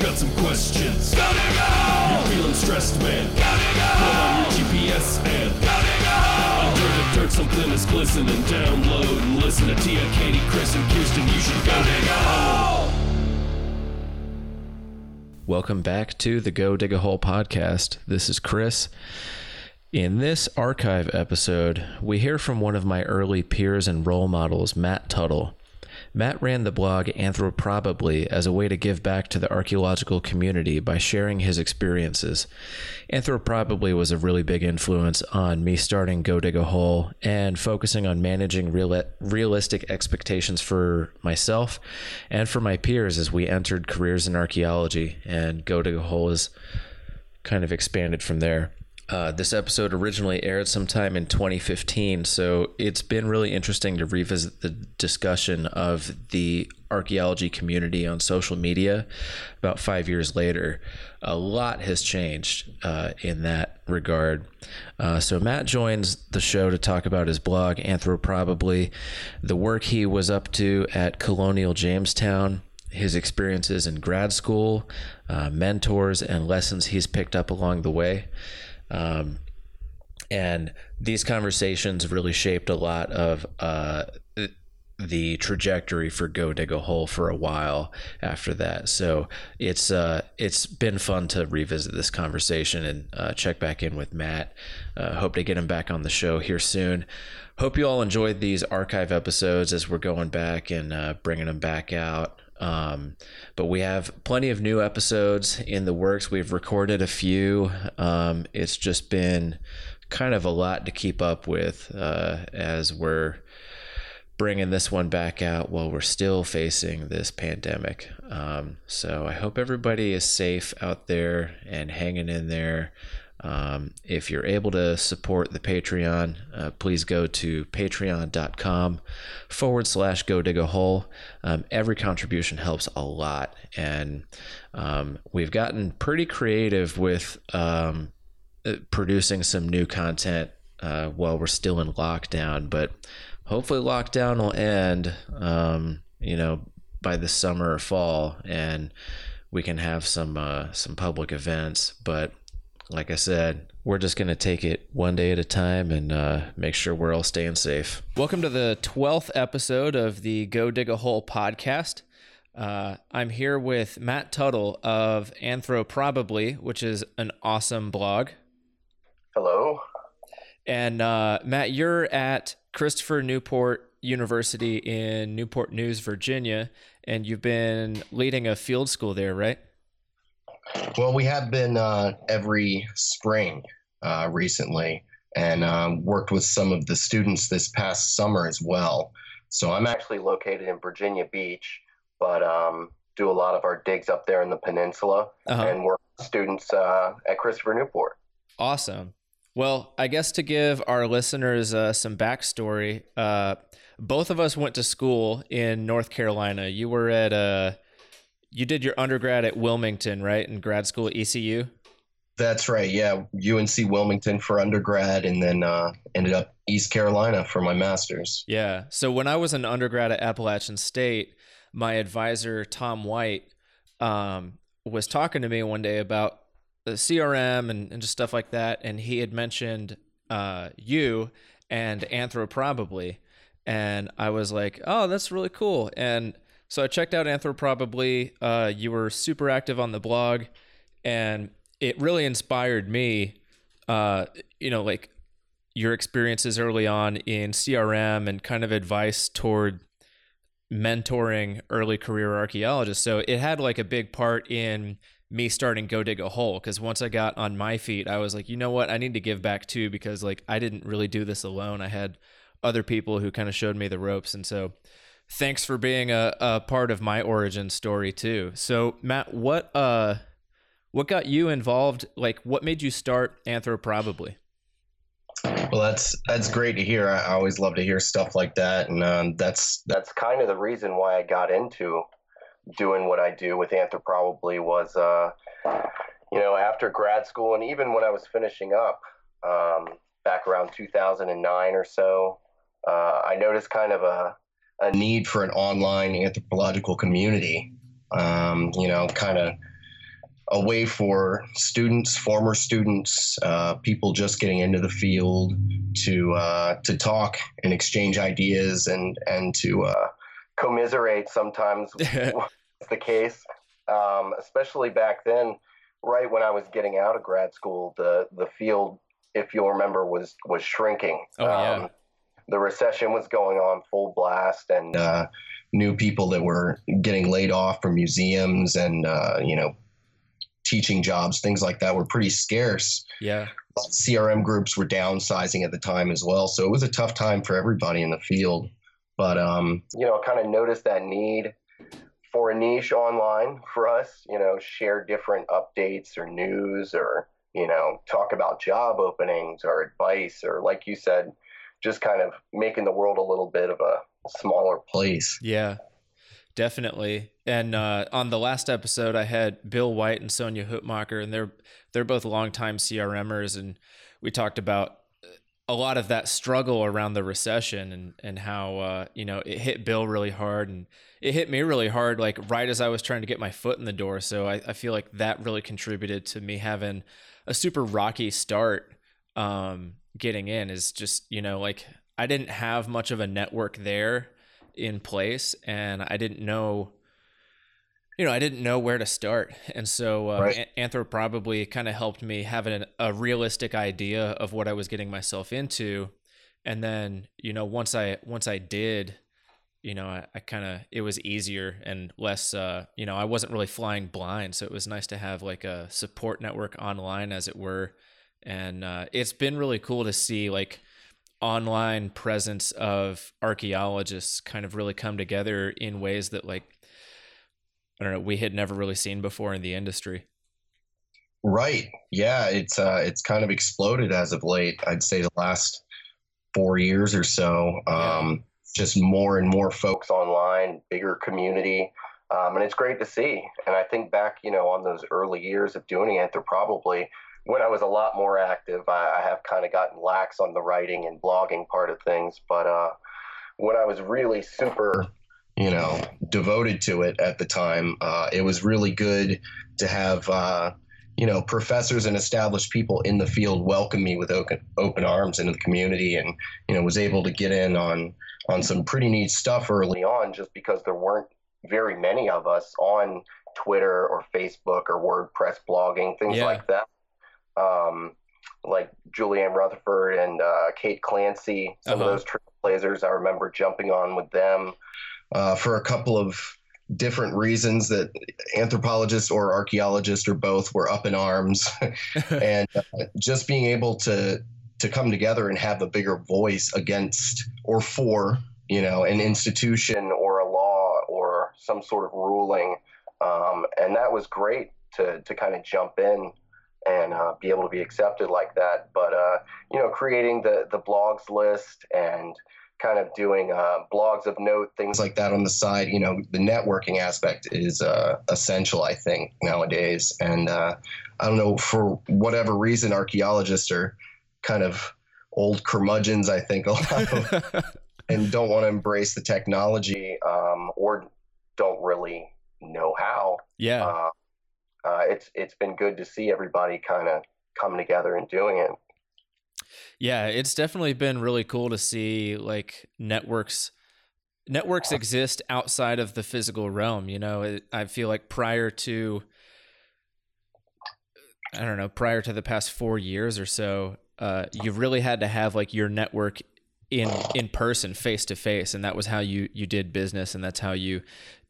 got some questions. Go Diggle! You're feeling stressed, man. Go Diggle! Put on your GPS and Go Diggle! Under the dirt, something is glistening. Download and listen to Tia, Katie, Chris, and Kirsten. You should Go Diggle! Welcome back to the Go Dig a Hole podcast. This is Chris. In this archive episode, we hear from one of my early peers and role models, Matt Tuttle. Matt ran the blog Anthroprobably as a way to give back to the archaeological community by sharing his experiences. Anthroprobably was a really big influence on me starting Go Dig a Hole and focusing on managing real- realistic expectations for myself and for my peers as we entered careers in archaeology. And Go Dig a Hole is kind of expanded from there. Uh, this episode originally aired sometime in 2015, so it's been really interesting to revisit the discussion of the archaeology community on social media about five years later. A lot has changed uh, in that regard. Uh, so, Matt joins the show to talk about his blog, Anthroprobably, the work he was up to at Colonial Jamestown his experiences in grad school, uh, mentors, and lessons he's picked up along the way. Um, and these conversations really shaped a lot of uh, the trajectory for Go Dig a Hole for a while after that. So it's uh, it's been fun to revisit this conversation and uh, check back in with Matt. Uh, hope to get him back on the show here soon. Hope you all enjoyed these archive episodes as we're going back and uh, bringing them back out. Um, but we have plenty of new episodes in the works. We've recorded a few. Um, it's just been kind of a lot to keep up with uh, as we're bringing this one back out while we're still facing this pandemic. Um, so I hope everybody is safe out there and hanging in there. Um, if you're able to support the Patreon, uh, please go to patreon.com forward slash go dig a hole. Um, every contribution helps a lot. And um, we've gotten pretty creative with um, uh, producing some new content uh, while we're still in lockdown. But hopefully, lockdown will end, um, you know, by the summer or fall. And we can have some uh, some public events, but like I said, we're just going to take it one day at a time and uh, make sure we're all staying safe. Welcome to the 12th episode of the Go Dig a Hole podcast. Uh, I'm here with Matt Tuttle of Anthro Probably, which is an awesome blog. Hello. And uh, Matt, you're at Christopher Newport University in Newport News, Virginia, and you've been leading a field school there, right? Well, we have been uh, every spring uh, recently and um, worked with some of the students this past summer as well. So I'm actually located in Virginia Beach, but um, do a lot of our digs up there in the peninsula uh-huh. and work with students uh, at Christopher Newport. Awesome. Well, I guess to give our listeners uh, some backstory, uh, both of us went to school in North Carolina. You were at a you did your undergrad at Wilmington, right? And grad school at ECU? That's right. Yeah. UNC Wilmington for undergrad and then uh, ended up East Carolina for my master's. Yeah. So when I was an undergrad at Appalachian State, my advisor, Tom White, um, was talking to me one day about the CRM and, and just stuff like that. And he had mentioned uh, you and Anthro probably, And I was like, oh, that's really cool. And so I checked out Anthroprobably. Uh, you were super active on the blog, and it really inspired me. Uh, you know, like your experiences early on in CRM and kind of advice toward mentoring early career archaeologists. So it had like a big part in me starting Go Dig a Hole because once I got on my feet, I was like, you know what, I need to give back too because like I didn't really do this alone. I had other people who kind of showed me the ropes, and so thanks for being a, a part of my origin story too. So Matt, what uh what got you involved? Like what made you start Anthroprobably? Well, that's that's great to hear. I always love to hear stuff like that, and um, that's that's kind of the reason why I got into doing what I do with Anthroprobably was, uh, you know, after grad school and even when I was finishing up um, back around 2009 or so, uh, I noticed kind of a a need for an online anthropological community. Um, you know, kind of a way for students, former students, uh, people just getting into the field to uh, to talk and exchange ideas and and to uh, commiserate. Sometimes the case, um, especially back then. Right when I was getting out of grad school, the the field, if you'll remember, was was shrinking. Oh yeah. Um, the recession was going on full blast, and uh, new people that were getting laid off from museums and uh, you know teaching jobs, things like that, were pretty scarce. Yeah. CRM groups were downsizing at the time as well, so it was a tough time for everybody in the field. But um, you know, kind of noticed that need for a niche online for us. You know, share different updates or news, or you know, talk about job openings or advice, or like you said, just kind of making the world a little bit of a smaller place. Yeah, definitely. And uh, on the last episode, I had Bill White and Sonia Hutmacher, and they're they're both longtime CRMers, and we talked about a lot of that struggle around the recession and and how uh, you know it hit Bill really hard, and it hit me really hard, like right as I was trying to get my foot in the door. So I, I feel like that really contributed to me having a super rocky start um, getting in. Is just you know like I didn't have much of a network there in place, and I didn't know you know, I didn't know where to start. And so uh, Right. Anthro probably kind of helped me have an, a realistic idea of what I was getting myself into. And then, you know, once I, once I did, you know, I, I kind of, it was easier and less, uh, you know, I wasn't really flying blind. So it was nice to have like a support network online as it were. And uh, it's been really cool to see like online presence of archaeologists kind of really come together in ways that like, I don't know, we had never really seen before in the industry. Right. Yeah, it's uh, it's kind of exploded as of late. I'd say the last four years or so. Um, Just more and more folks online, bigger community, um, and it's great to see. And I think back, you know, on those early years of doing Anthroprobably when I was a lot more active, I, I have kind of gotten lax on the writing and blogging part of things. But uh, when I was really super, you know, devoted to it at the time, uh, it was really good to have. Uh, you know, professors and established people in the field welcomed me with open, open arms into the community, and you know, was able to get in on on some pretty neat stuff early on, just because there weren't very many of us on Twitter or Facebook or WordPress blogging, things Yeah. like that. Um, like Julienne Rutherford and uh, Kate Clancy, some Uh-huh. of those trailblazers. I remember jumping on with them uh, for a couple of different reasons that anthropologists or archaeologists or both were up in arms and uh, just being able to to come together and have a bigger voice against or for you know an institution or a law or some sort of ruling um, and that was great to to kind of jump in and uh, be able to be accepted like that but uh, you know creating the the blogs list and kind of doing uh, blogs of note, things like that on the side. You know, the networking aspect is uh, essential, I think, nowadays. And uh, I don't know, for whatever reason, archaeologists are kind of old curmudgeons, I think, a lot of, and don't want to embrace the technology um, or don't really know how. yeah. It's it's been good to see everybody kind of come together and doing it. Yeah, it's definitely been really cool to see like networks networks exist outside of the physical realm, you know. It, I feel like prior to I don't know, prior to the past 4 years or so, uh you've really had to have like your network in in person face to face and that was how you you did business and that's how you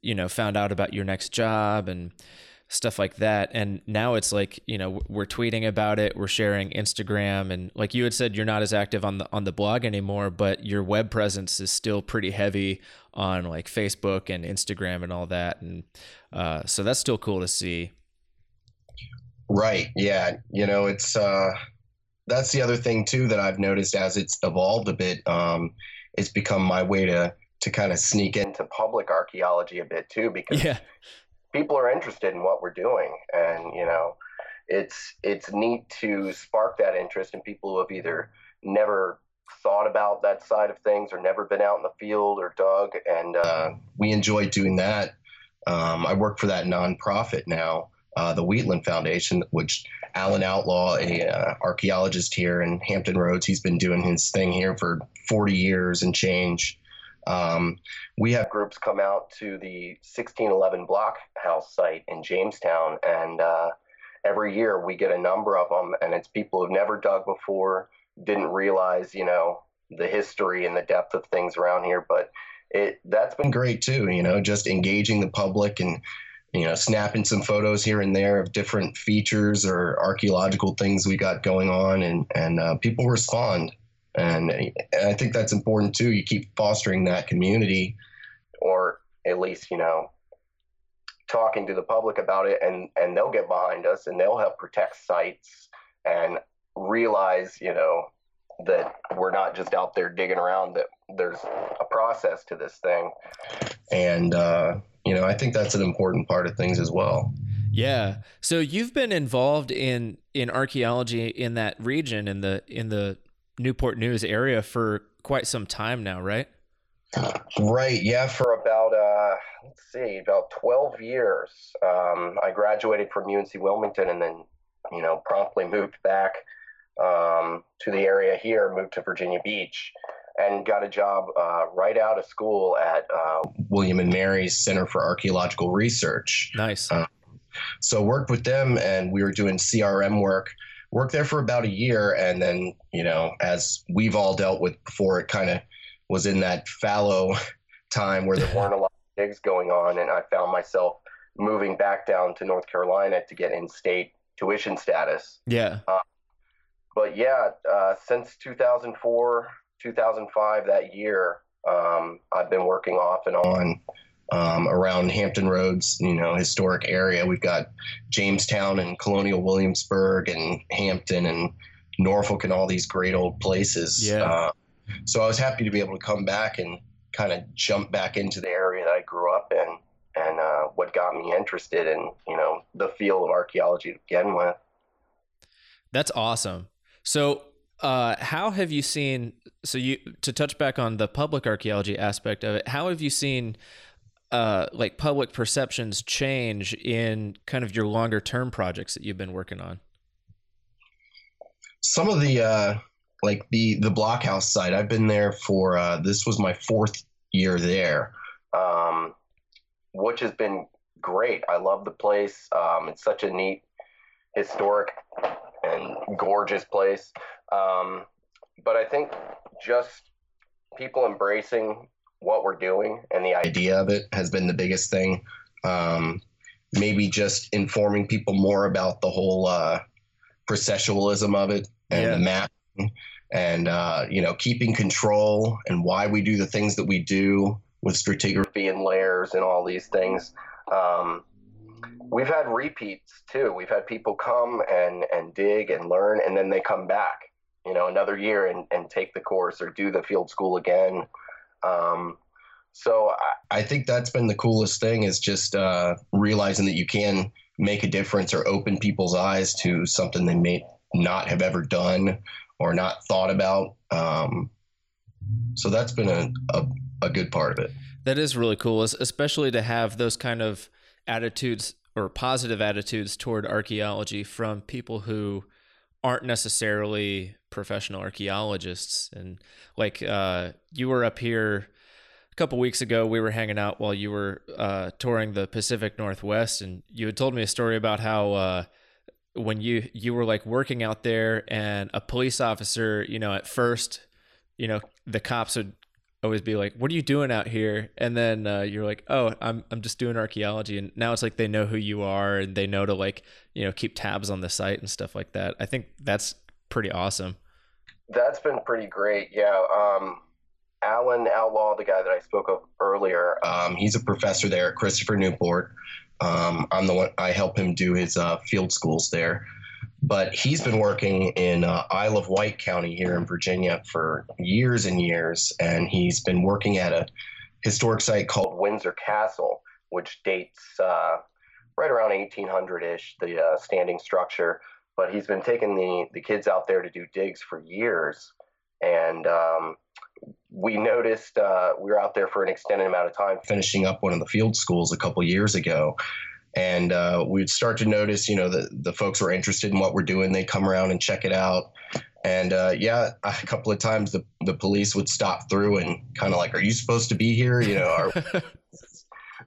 you know found out about your next job and stuff like that and now it's like you know we're tweeting about it we're sharing instagram and like you had said you're not as active on the on the blog anymore but your web presence is still pretty heavy on like facebook and instagram and all that and uh, so that's still cool to see Right. Yeah. You know, it's uh that's the other thing too that I've noticed as it's evolved a bit. Um, it's become my way to to kind of sneak into public archaeology a bit too, because yeah people are interested in what we're doing, and you know, it's it's neat to spark that interest in people who have either never thought about that side of things or never been out in the field or dug, and uh, we enjoy doing that. Um, I work for that nonprofit now uh, the Wheatland Foundation, which Alain Outlaw, a uh, archaeologist here in Hampton Roads, he's been doing his thing here for 40 years and change. Um, we have groups come out to the 1611 blockhouse site in Jamestown, and uh, every year we get a number of them, and it's people who've never dug before, didn't realize, you know, the history and the depth of things around here, but it that's been great too. You know, just engaging the public and you know snapping some photos here and there of different features or archaeological things we got going on, and and uh, people respond, and I think that's important too. You keep fostering that community, or at least you know talking to the public about it and and they'll get behind us and they'll help protect sites and realize you know that we're not just out there digging around that there's a process to this thing. And uh, you know i think that's an important part of things as well. Yeah. So you've been involved in in archaeology in that region in the in the newport news area for quite some time now right right yeah for about uh let's see about 12 years um, i graduated from unc wilmington and then you know promptly moved back um, to the area here, moved to Virginia Beach, and got a job uh, right out of school at uh, William and Mary's Center for Archaeological Research. Nice. Uh, so worked with them, and we were doing CRM work. Worked there for about a year, and then you know, as we've all dealt with before, it kind of was in that fallow time where there weren't a lot of gigs going on, and I found myself moving back down to North Carolina to get in-state tuition status. Yeah. Uh, but yeah, uh, since 2004, 2005, that year, um, I've been working off and on um, around Hampton Roads, you know, historic area. We've got Jamestown and Colonial Williamsburg and Hampton and Norfolk and all these great old places. Yeah. Uh, so I was happy to be able to come back and kind of jump back into the area that I grew up in and uh, what got me interested in, you know, the field of archaeology to begin with. That's awesome. So, uh, how have you seen? So, you to touch back on the public archaeology aspect of it. How have you seen, uh, like public perceptions change in kind of your longer term projects that you've been working on? Some of the uh, like the the blockhouse site. I've been there for uh, this was my fourth year there, um, which has been great. I love the place. Um, it's such a neat historic and gorgeous place. Um, but I think just people embracing what we're doing and the idea of it has been the biggest thing. Um, maybe just informing people more about the whole uh, processualism of it and yeah. the mapping and uh, you know keeping control and why we do the things that we do with stratigraphy and layers and all these things. Um, we've had repeats too. We've had people come and and dig and learn, and then they come back, you know, another year and and take the course or do the field school again. Um, so I, I, think that's been the coolest thing is just uh, realizing that you can make a difference or open people's eyes to something they may not have ever done or not thought about. Um, so that's been a, a, a good part of it. That is really cool, especially to have those kind of attitudes or positive attitudes toward archaeology from people who aren't necessarily professional archaeologists. And like uh, you were up here a couple weeks ago we were hanging out while you were uh, touring the pacific northwest and you had told me a story about how uh, when you you were like working out there and a police officer you know at first you know the cops would always be like, "What are you doing out here?" And then uh, you're like, "Oh, I'm I'm just doing archaeology." And now it's like they know who you are and they know to like you know keep tabs on the site and stuff like that. I think that's pretty awesome. That's been pretty great. Yeah. Um, Alain Outlaw, the guy that I spoke of earlier, um, he's a professor there at Christopher Newport. Um, I'm the one I help him do his uh, field schools there but he's been working in uh, Isle of Wight County here in Virginia for years and years, and he's been working at a historic site called Windsor Castle, which dates uh, right around 1800-ish, the uh, standing structure. But he's been taking the the kids out there to do digs for years, and um, we noticed uh, we were out there for an extended amount of time, finishing up one of the field schools a couple years ago, and uh, we'd start to notice, you know, the the folks were interested in what we're doing. They come around and check it out. And uh, yeah, a couple of times the the police would stop through and kind of like, "Are you supposed to be here?" You know, are,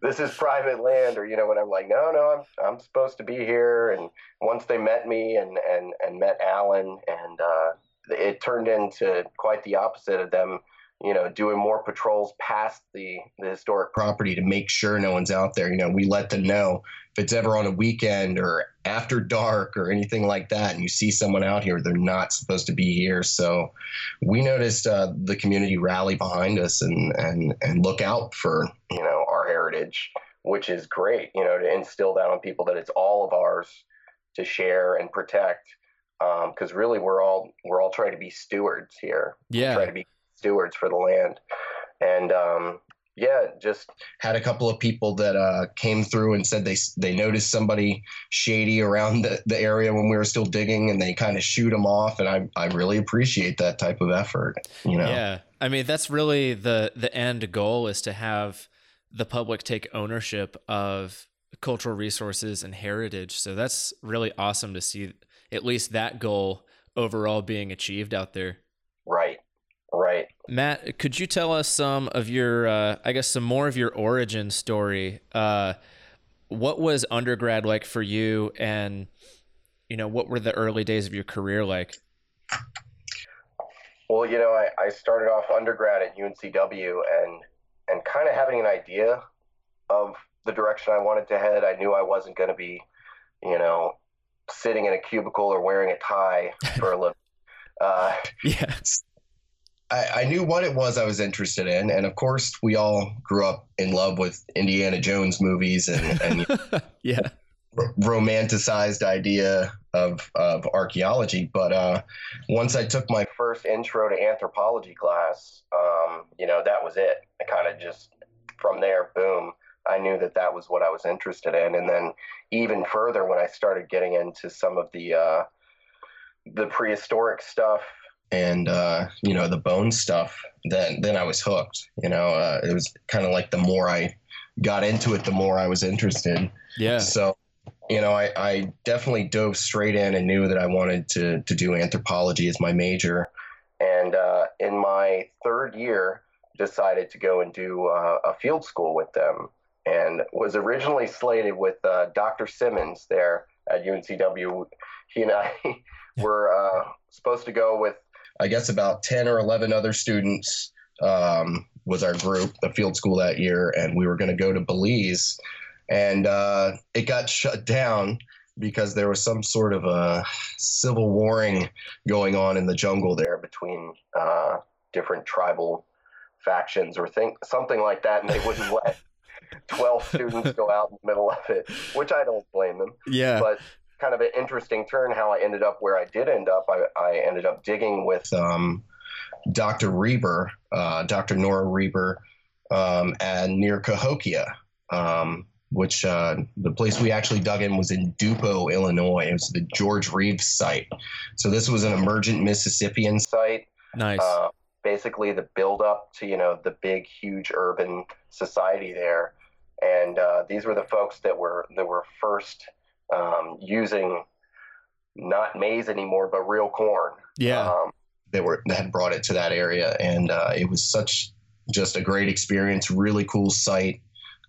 this is private land, or you know, when I'm like, "No, no, I'm I'm supposed to be here." And once they met me and and and met Alain, and uh, it turned into quite the opposite of them you know, doing more patrols past the, the historic property to make sure no one's out there. You know, we let them know if it's ever on a weekend or after dark or anything like that, and you see someone out here, they're not supposed to be here. So we noticed uh, the community rally behind us and, and, and look out for, you know, our heritage, which is great, you know, to instill that on people that it's all of ours to share and protect because um, really we're all we're all trying to be stewards here. Yeah, trying to be stewards for the land. And um, yeah, just had a couple of people that uh, came through and said they they noticed somebody shady around the, the area when we were still digging, and they kind of shoot them off. And I I really appreciate that type of effort. You know. Yeah, I mean that's really the the end goal is to have the public take ownership of cultural resources and heritage. So that's really awesome to see at least that goal overall being achieved out there. Right. Right. Matt, could you tell us some of your, uh, I guess, some more of your origin story? Uh, what was undergrad like for you, and you know, what were the early days of your career like? Well, you know, I, I started off undergrad at UNCW, and and kind of having an idea of the direction I wanted to head. I knew I wasn't going to be, you know, sitting in a cubicle or wearing a tie for a living. Uh, yeah. I, I, knew what it was I was interested in, and of course, we all grew up in love with Indiana Jones movies and, and yeah, r- romanticized idea of of archaeology. But uh, once I took my first intro to anthropology class, um, you know, that was it. I kind of just from there, boom. I knew that that was what I was interested in, and then even further when I started getting into some of the uh, the prehistoric stuff and uh, you know the bone stuff, then then I was hooked. You know, uh, it was kind of like the more I got into it, the more I was interested. Yeah. So, you know, I, I definitely dove straight in and knew that I wanted to to do anthropology as my major. And uh, in my third year, decided to go and do uh, a field school with them, and was originally slated with uh, Dr. Simmons there at UNCW. He and I were uh, supposed to go with I guess about 10 or 11 other students um, was our group, the field school that year, and we were going to go to Belize. And uh, it got shut down because there was some sort of a civil warring going on in the jungle there between uh, different tribal factions or think something like that, and they wouldn't let 12 students go out in the middle of it, which I don't blame them. Yeah. But kind of an interesting turn how I ended up where I did end up. I, I ended up digging with um, Dr. Reber, uh, Dr. Nora Reber, um, and near Cahokia, um, which uh, the place we actually dug in was in Dupo, Illinois. It was the George Reeves site. So this was an emergent Mississippian site. Nice. Uh, basically, the buildup to you know the big, huge urban society there, and uh, these were the folks that were that were first um, using not maize anymore, but real corn. Yeah. Um, they were they had brought it to that area, and uh, it was such just a great experience. Really cool site.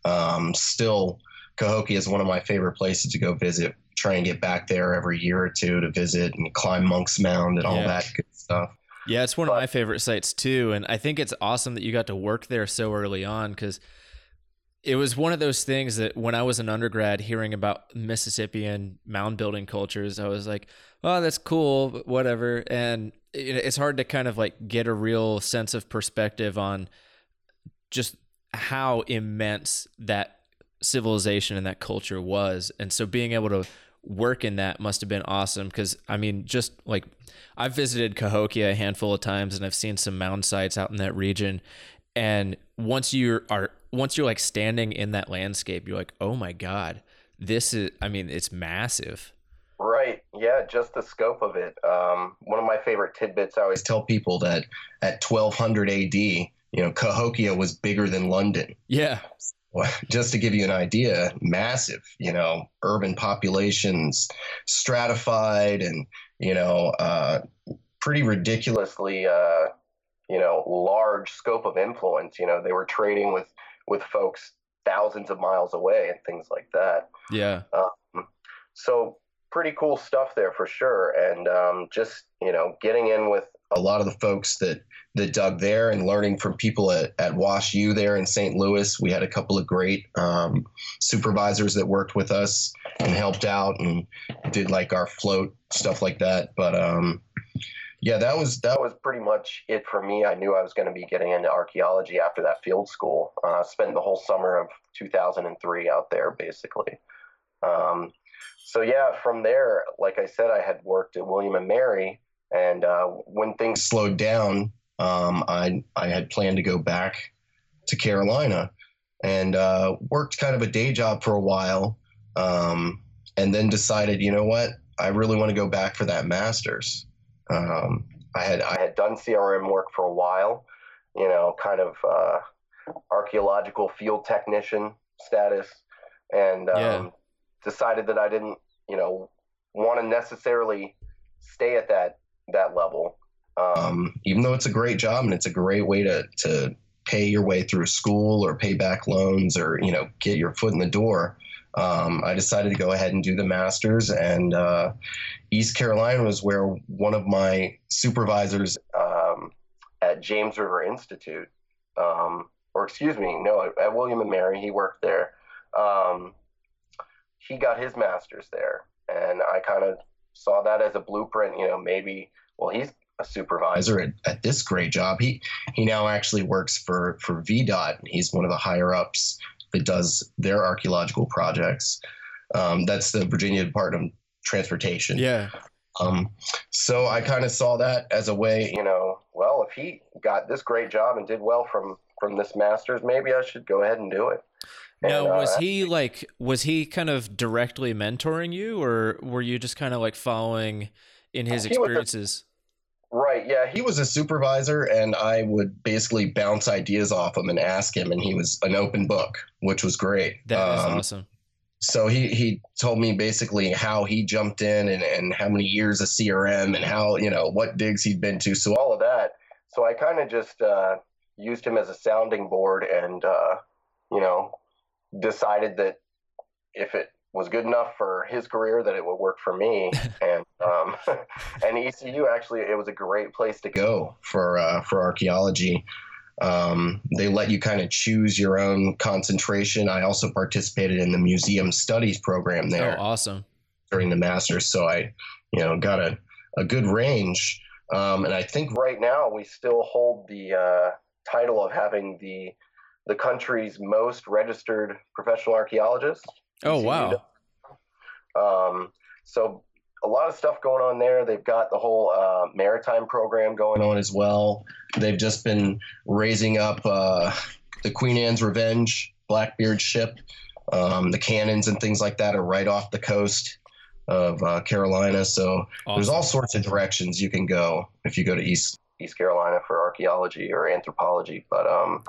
Um, still, Cahokia is one of my favorite places to go visit. Try and get back there every year or two to visit and climb Monk's Mound and all yeah. that good stuff. Yeah, it's one but, of my favorite sites too, and I think it's awesome that you got to work there so early on because it was one of those things that when I was an undergrad hearing about Mississippian mound building cultures, I was like, oh, that's cool, whatever. And it's hard to kind of like get a real sense of perspective on just how immense that civilization and that culture was. And so being able to work in that must have been awesome because I mean, just like I've visited Cahokia a handful of times and I've seen some mound sites out in that region. And once you are once you're like standing in that landscape, you're like, oh my god, this is. I mean, it's massive. Right. Yeah. Just the scope of it. Um, one of my favorite tidbits I always tell people that at 1200 AD, you know, Cahokia was bigger than London. Yeah. Just to give you an idea, massive, you know, urban populations, stratified, and you know, uh, pretty ridiculously, uh, you know, large scope of influence. You know, they were trading with with folks thousands of miles away and things like that. Yeah. Um, so pretty cool stuff there for sure. And um, just you know, getting in with a lot of the folks that that dug there and learning from people at, at Wash U there in St. Louis. We had a couple of great um, supervisors that worked with us and helped out and did like our float stuff like that. But um, yeah, that was that was pretty much it for me. I knew I was going to be getting into archaeology after that field school. Uh, spent the whole summer of 2003 out there, basically. Um, so yeah, from there, like I said, I had worked at William and Mary, and uh, when things slowed down, um, I I had planned to go back to Carolina, and uh, worked kind of a day job for a while, um, and then decided, you know what, I really want to go back for that master's. Um, I had I had done CRM work for a while, you know, kind of uh, archaeological field technician status, and um, Yeah. decided that I didn't, you know, want to necessarily stay at that that level. Um, even though it's a great job and it's a great way to to pay your way through school or pay back loans or you know get your foot in the door. Um, I decided to go ahead and do the masters, and uh, East Carolina was where one of my supervisors um, at James River Institute, um, or excuse me, no, at, at William and Mary, he worked there. Um, he got his master's there, and I kind of saw that as a blueprint. You know, maybe well, he's a supervisor at, at this great job. He he now actually works for for VDOT. He's one of the higher ups that does their archaeological projects. Um, that's the Virginia Department of Transportation. Yeah. Um, so I kind of saw that as a way, you know, well, if he got this great job and did well from from this masters, maybe I should go ahead and do it. Now, And, uh, was he like, was he kind of directly mentoring you, or were you just kind of like following in his He was a- experiences? Right. Yeah. He was a supervisor, and I would basically bounce ideas off him and ask him, and he was an open book, which was great. That is Um, awesome. So he, he told me basically how he jumped in and, and how many years of CRM and how, you know, what digs he'd been to. So all of that. So I kind of just uh, used him as a sounding board and, uh, you know, decided that if it was good enough for his career that it would work for me. And um, and ECU actually it was a great place to go for uh, for archaeology. Um, they let you kind of choose your own concentration. I also participated in the museum studies program there Oh, awesome. during the masters so I you know got a, a good range. Um, and I think right now we still hold the uh, title of having the the country's most registered professional archaeologists Oh, wow. um, so a lot of stuff going on there. They've got the whole uh, maritime program going on as well. They've just been raising up uh, the Queen Anne's Revenge Blackbeard ship. Um, the cannons and things like that are right off the coast of uh, Carolina. So there's all sorts of directions you can go if you go to East East Carolina for archaeology or anthropology. But um,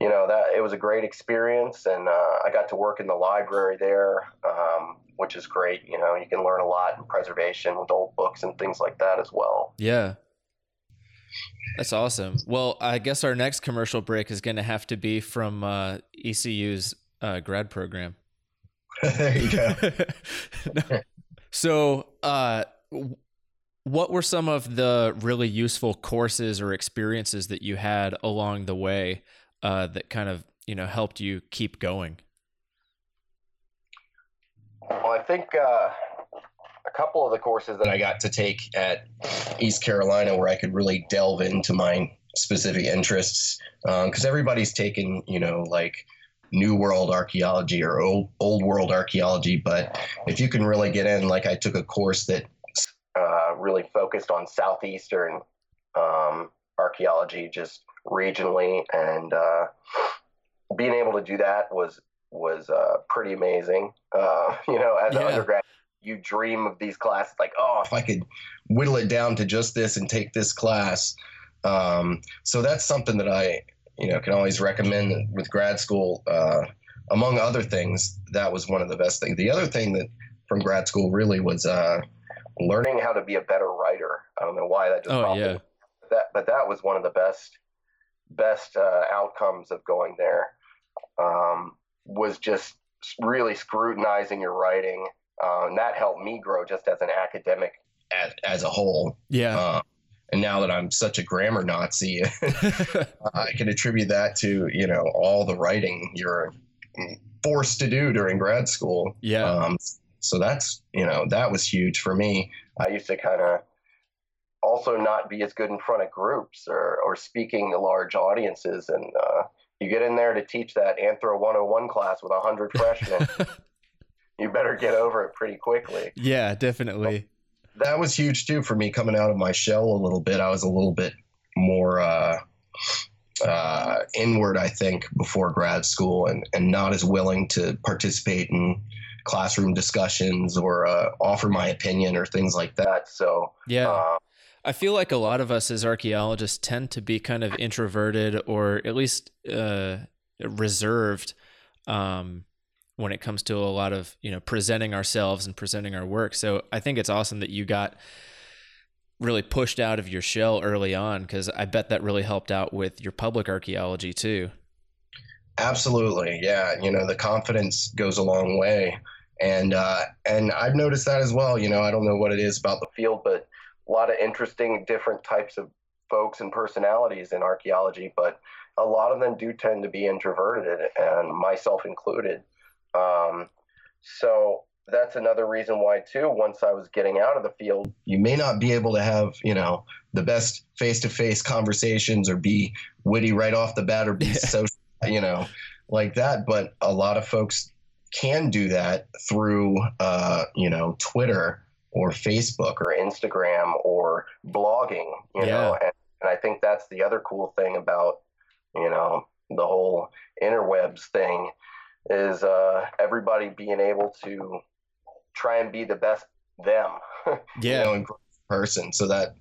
you know that it was a great experience, and uh, I got to work in the library there, um, which is great. You know, you can learn a lot in preservation with old books and things like that as well. Yeah. That's awesome. Well, I guess our next commercial break is going to have to be from uh, ECU's uh, grad program. there you go. No. So, uh, what were some of the really useful courses or experiences that you had along the way uh, that kind of you know helped you keep going? Well, I think uh, a couple of the courses that I got to take at East Carolina where I could really delve into my specific interests, because everybody's taken, you know, like New World archaeology or old, old World archaeology, but if you can really get in, like I took a course that uh, really focused on southeastern um, archaeology, just regionally, and uh, being able to do that was was uh, pretty amazing. Uh, you know, as an undergrad, you dream of these classes like, oh, if I could whittle it down to just this and take this class. Um, so that's something that I you know, can always recommend with grad school. Uh, among other things, that was one of the best things. The other thing that from grad school really was uh, learning how to be a better writer. I don't know why that just Oh, yeah. that, but that was one of the best best uh, outcomes of going there. Um, was just really scrutinizing your writing, uh, and that helped me grow just as an academic as, as a whole. Yeah. Uh, and now that I'm such a grammar Nazi, I can attribute that to you know all the writing you're forced to do during grad school. yeah. Um, so that's you know that was huge for me. I used to kind of also not be as good in front of groups or or speaking to large audiences, and uh, you get in there to teach that Anthro 101 class with hundred freshmen. you better get over it pretty quickly. yeah, definitely. That was huge too for me coming out of my shell a little bit. I was a little bit more uh, uh, inward, I think, before grad school, and and not as willing to participate in classroom discussions or uh, offer my opinion or things like that. So Yeah. I feel like a lot of us as archaeologists tend to be kind of introverted or at least uh, reserved um, when it comes to a lot of you know presenting ourselves and presenting our work. So I think it's awesome that you got really pushed out of your shell early on because I bet that really helped out with your public archaeology too. Absolutely, yeah. You know, the confidence goes a long way, and uh, and I've noticed that as well. You know, I don't know what it is about the field, but a lot of interesting, different types of folks and personalities in archaeology. But a lot of them do tend to be introverted, and myself included. Um, so that's another reason why too. Once I was getting out of the field, you may not be able to have you know the best face-to-face conversations or be witty right off the bat or be Yeah. social you know, like that. But a lot of folks can do that through, uh, you know, Twitter or Facebook or Instagram or blogging, you know, and, and I think that's the other cool thing about, you know, the whole interwebs thing is uh, everybody being able to try and be the best them, Yeah. you know, person. So that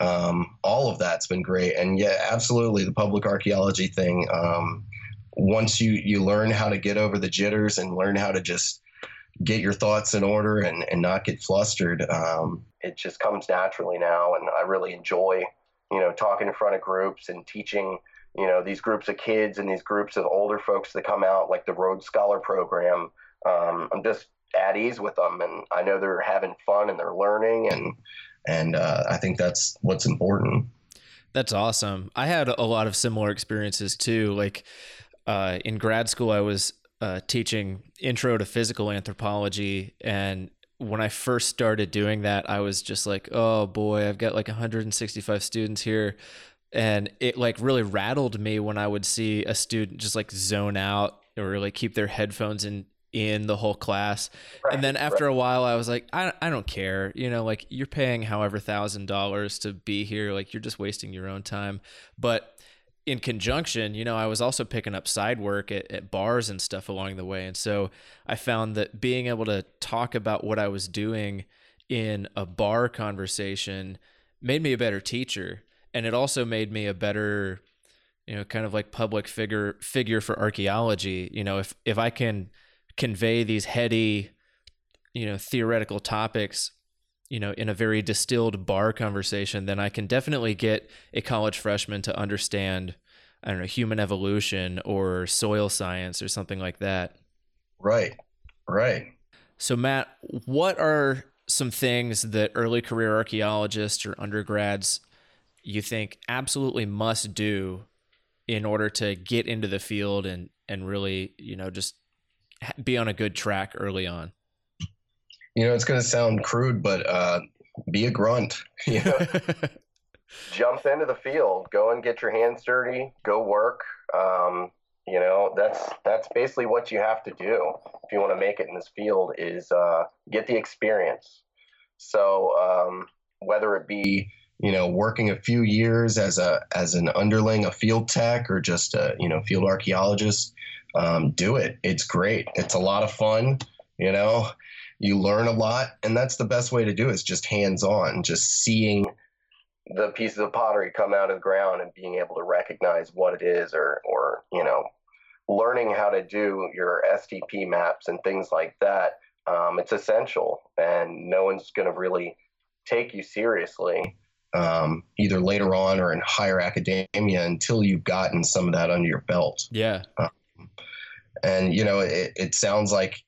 um, all of that's been great. And yeah, absolutely, the public archaeology thing. Um, once you you learn how to get over the jitters and learn how to just get your thoughts in order and, and not get flustered, um, it just comes naturally now. And I really enjoy, you know, talking in front of groups and teaching, you know, these groups of kids and these groups of older folks that come out, like the Road Scholar Program. Um, I'm just at ease with them, and I know they're having fun and they're learning, and and uh, I think that's what's important. That's awesome. I had a lot of similar experiences too. Like uh, in grad school, I was uh, teaching intro to physical anthropology, and when I first started doing that, I was just like, "Oh boy, I've got like 165 students here." And it like really rattled me when I would see a student just like zone out or like keep their headphones in in the whole class. and then after a while, I was like, I, I don't care. You know, like you're paying however thousand dollars to be here. Like you're just wasting your own time. But in conjunction, you know, I was also picking up side work at, at bars and stuff along the way. And so I found that being able to talk about what I was doing in a bar conversation made me a better teacher. And it also made me a better, you know, kind of like public figure figure for archaeology. You know, if if I can convey these heady, you know, theoretical topics, you know, in a very distilled bar conversation, then I can definitely get a college freshman to understand, I don't know, human evolution or soil science or something like that. Right, right. So, Matt, what are some things that early career archaeologists or undergrads you think absolutely must do in order to get into the field and and really, you know, just be on a good track early on? You know, it's going to sound crude, but uh, be a grunt. You know, jump into the field, go and get your hands dirty, go work. Um, you know, that's that's basically what you have to do if you want to make it in this field is uh, get the experience. So um, whether it be you know working a few years as a as an underling, a field tech, or just a you know field archaeologist, um, do it. It's great. It's a lot of fun. You know, you learn a lot, and that's the best way to do it. Is just hands on, just seeing the pieces of pottery come out of the ground and being able to recognize what it is or or you know learning how to do your STP maps and things like that um, it's essential and no one's going to really take you seriously um, either later on or in higher academia until you've gotten some of that under your belt yeah um, and you know it, it sounds like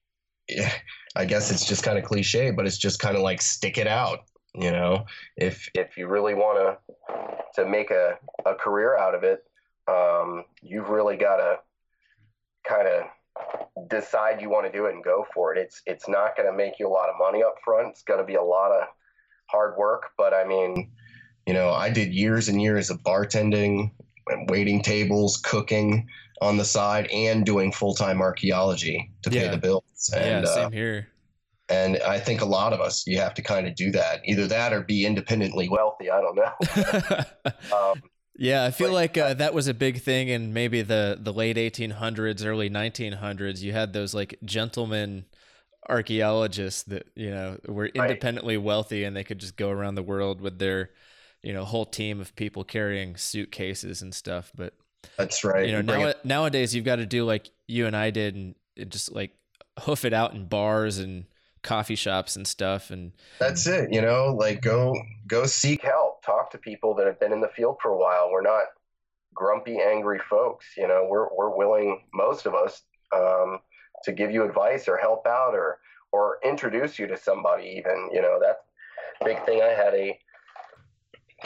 I guess it's just kind of cliche, but it's just kind of like stick it out. You know, if if you really want to to make a, a career out of it, um, you've really got to kind of decide you want to do it and go for it. It's it's not going to make you a lot of money up front. It's going to be a lot of hard work, but I mean, you know, I did years and years of bartending, and waiting tables, cooking on the side, and doing full time archaeology to pay Yeah. the bills. And, yeah, uh, same here. and I think a lot of us, you have to kind of do that. Either that or be independently wealthy. I don't know. um, yeah, I feel like- like uh, that was a big thing in maybe the the late 1800s, early 1900s. You had those like gentlemen archaeologists that you know were Right. independently wealthy and they could just go around the world with their you know whole team of people carrying suitcases and stuff. But that's right. you know now, nowadays you've got to do like you and I did and just like hoof it out in bars and coffee shops and stuff and that's it. You know, like go go seek help. Talk to people that have been in the field for a while. We're not grumpy, angry folks. You know, we're we're willing, most of us, um, to give you advice or help out or or introduce you to somebody. Even you know that big thing. I had a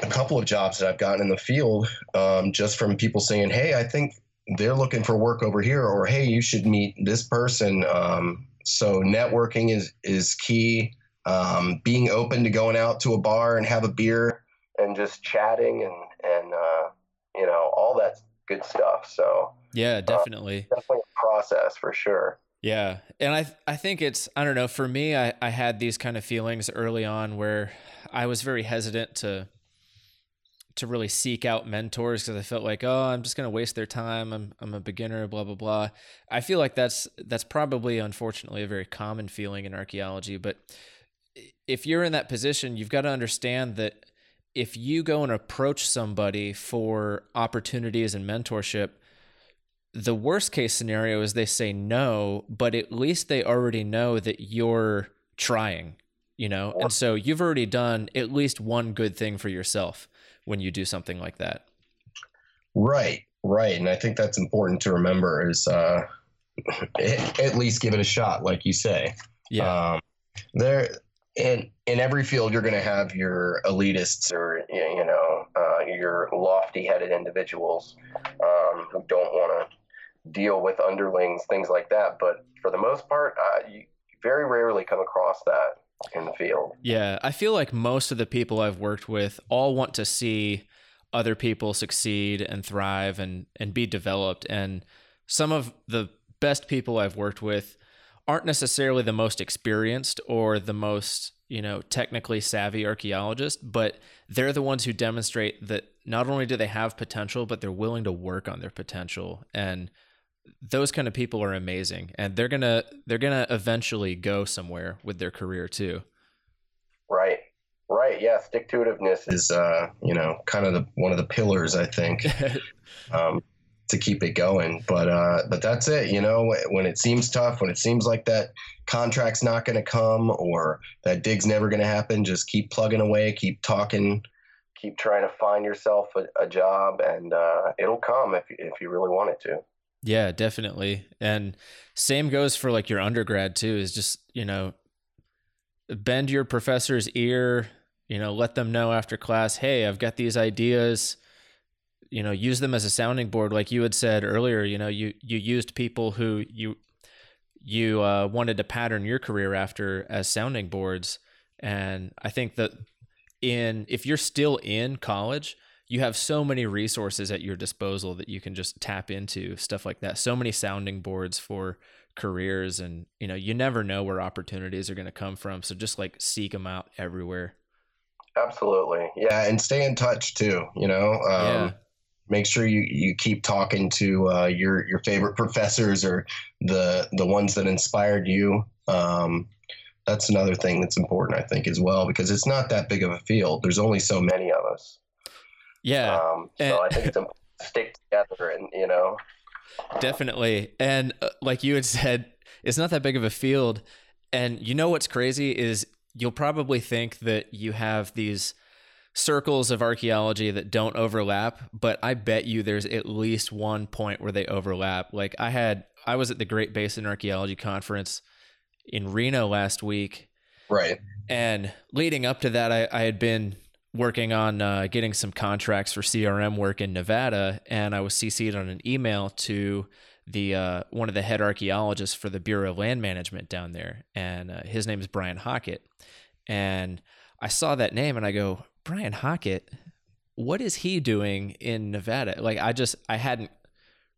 a couple of jobs that I've gotten in the field um, just from people saying, "Hey, I think they're looking for work over here," or "Hey, you should meet this person." Um, so networking is is key. Um, being open to going out to a bar and have a beer and just chatting and and uh, you know all that good stuff. So yeah definitely definitely a process for sure. Yeah. And I I think it's I don't know, for me I, I had these kind of feelings early on where I was very hesitant to to really seek out mentors because I felt like, oh, I'm just gonna waste their time. I'm I'm a beginner, blah blah blah. I feel like that's that's probably unfortunately a very common feeling in archaeology. But if you're in that position, you've got to understand that if you go and approach somebody for opportunities and mentorship, the worst case scenario is they say no, but at least they already know that you're trying, you know? And so you've already done at least one good thing for yourself when you do something like that. Right, right, and I think that's important to remember is uh, at least give it a shot, like you say. Yeah. Um, there in in every field, you're going to have your elitists or you know uh, your lofty-headed individuals um, who don't want to deal with underlings, things like that. But for the most part, uh, you very rarely come across that in the field. Yeah, I feel like most of the people I've worked with all want to see other people succeed and thrive and and be developed and some of the best people I've worked with aren't necessarily the most experienced or the most, you know, technically savvy archaeologists, but they're the ones who demonstrate that not only do they have potential, but they're willing to work on their potential and those kind of people are amazing and they're going to they're going to eventually go somewhere with their career too. Right. Right. Yeah. Stick to itiveness is, uh, you know, kind of the, one of the pillars, I think, um, to keep it going. But, uh, but that's it. You know, when it seems tough, when it seems like that contract's not going to come or that dig's never going to happen, just keep plugging away, keep talking, keep trying to find yourself a, a job and, uh, it'll come if, if you really want it to. Yeah, definitely. And same goes for like your undergrad too, is just, you know, bend your professor's ear, you know, let them know after class, hey, I've got these ideas. You know, use them as a sounding board, like you had said earlier. You know, you you used people who you you uh, wanted to pattern your career after as sounding boards, and I think that in if you're still in college, you have so many resources at your disposal that you can just tap into stuff like that so many sounding boards for careers and you know you never know where opportunities are going to come from so just like seek them out everywhere Absolutely. Yeah. And stay in touch too, you know, um, yeah make sure you, you keep talking to uh, your your favorite professors or the the ones that inspired you. Um, that's another thing that's important, I think, as well, because it's not that big of a field. There's only so many of us. Yeah. Um, so And- I think it's important to stick together and, you know, Definitely. And uh, like you had said, it's not that big of a field. And you know what's crazy is you'll probably think that you have these circles of archaeology that don't overlap, but I bet you there's at least one point where they overlap. Like I had I was at the Great Basin Archaeology Conference in Reno last week right. and leading up to that, I, I had been working on uh, getting some contracts for CRM work in Nevada, and I was CC'd on an email to the uh, one of the head archaeologists for the Bureau of Land Management down there, and uh, his name is Brian Hockett. And I saw that name, and I go, Brian Hockett, what is he doing in Nevada? Like, I just I hadn't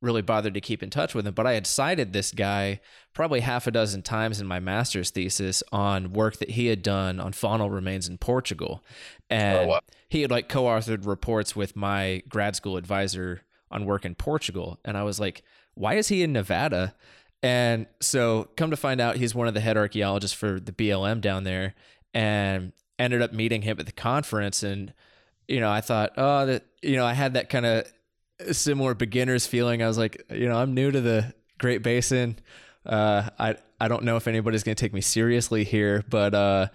really bothered to keep in touch with him, but I had cited this guy probably half a dozen times in my master's thesis on work that he had done on faunal remains in Portugal. And Oh, wow. he had like co-authored reports with my grad school advisor on work in Portugal. And I was like, why is he in Nevada? And so come to find out he's one of the head archaeologists for the BLM down there and ended up meeting him at the conference and you know, I thought, oh, that you know, I had that kind of similar beginners feeling. I was like, you know, I'm new to the Great Basin. Uh, I I don't know if anybody's going to take me seriously here, but uh,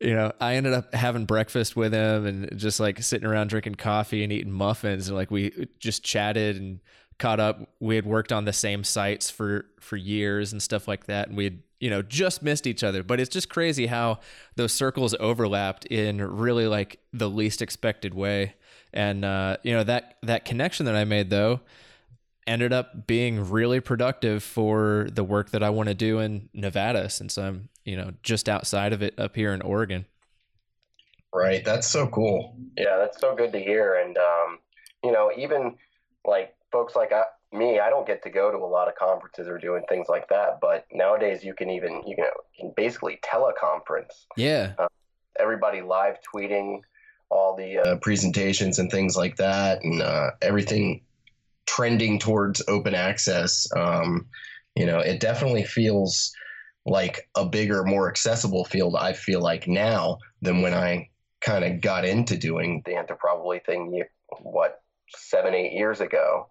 you know, I ended up having breakfast with him and just like sitting around drinking coffee and eating muffins, and like we just chatted and caught up. We had worked on the same sites for for years and stuff like that, and we had you know just missed each other. But it's just crazy how those circles overlapped in really like the least expected way. And uh, you know that that connection that I made though ended up being really productive for the work that I want to do in Nevada since I'm, you know, just outside of it up here in Oregon. Right. That's so cool. Yeah, that's so good to hear. And, um, you know, even like folks like I, me, I don't get to go to a lot of conferences or doing things like that. But nowadays, you can even, you know, can basically teleconference Yeah. everybody live tweeting all the uh, presentations and things like that, and uh, everything trending towards open access. Um, you know, it definitely feels like a bigger, more accessible field. I feel like now than when I kind of got into doing the Anthroprobably thing. What seven, eight years ago.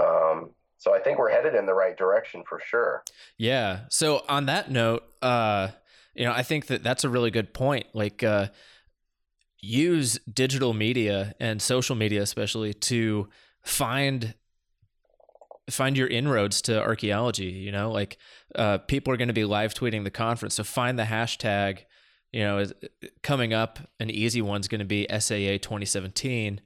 Um, so I think we're headed in the right direction for sure. Yeah. So on that note, uh, you know, I think that that's a really good point. Like, uh, use digital media and social media, especially, to find find your inroads to archaeology. You know, like uh, people are going to be live tweeting the conference, so find the hashtag. You know, coming up, an easy one's going to be SAA 2017.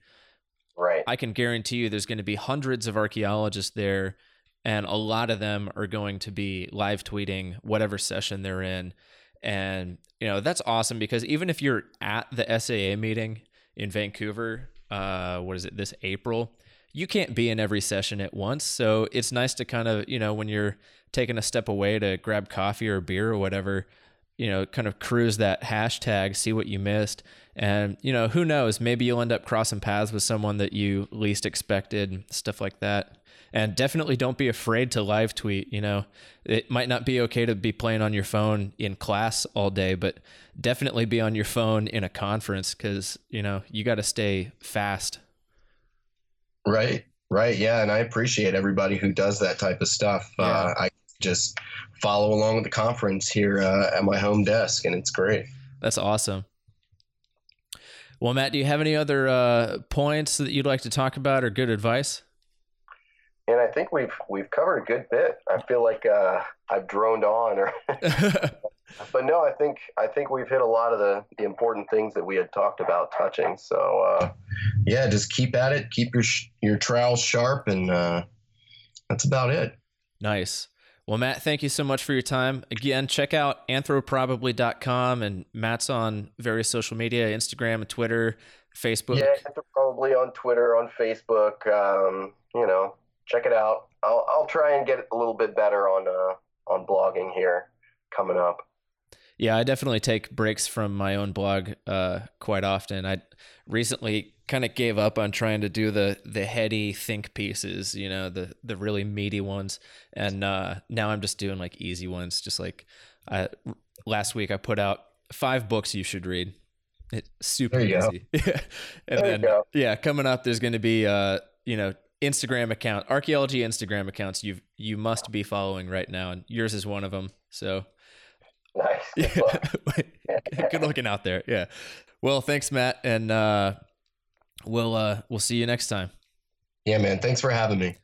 Right. I can guarantee you there's going to be hundreds of archaeologists there, and a lot of them are going to be live tweeting whatever session they're in. And, you know, that's awesome because even if you're at the SAA meeting in Vancouver, uh, what is it, this April, you can't be in every session at once. So it's nice to kind of, you know, when you're taking a step away to grab coffee or beer or whatever, you know, kind of cruise that hashtag, see what you missed. And, you know, who knows? Maybe you'll end up crossing paths with someone that you least expected, stuff like that. And definitely don't be afraid to live tweet. You know, it might not be okay to be playing on your phone in class all day, but definitely be on your phone in a conference because, you know, you got to stay fast. Right, right, yeah, and I appreciate everybody who does that type of stuff. Uh, I just follow along with the conference here uh, at my home desk, and it's great. That's awesome. Well, Matt, do you have any other uh, points that you'd like to talk about or good advice? And I think we've we've covered a good bit. I feel like uh, I've droned on, or but no, I think I think we've hit a lot of the, the important things that we had talked about touching. So uh, yeah, just keep at it, keep your sh- your trowels sharp, and uh, that's about it. Nice. Well, Matt, thank you so much for your time. Again, check out anthroprobably.com and Matt's on various social media, Instagram and Twitter, Facebook. Yeah, probably on Twitter, on Facebook. Um, you know, check it out. I'll I'll try and get a little bit better on uh, on blogging here coming up. Yeah, I definitely take breaks from my own blog uh, quite often. I recently kind of gave up on trying to do the the heady think pieces, you know, the the really meaty ones, and uh, now I'm just doing like easy ones, just like I last week I put out five books you should read. It's super There you go. easy. Yeah. And There you then go. yeah, coming up there's going to be uh, you know, Instagram account, archaeology Instagram accounts you you must be following right now and yours is one of them. So Nice. Good luck. Good looking out there. Yeah. Well, thanks Matt and uh we'll uh we'll see you next time. yeah, man. Thanks for having me.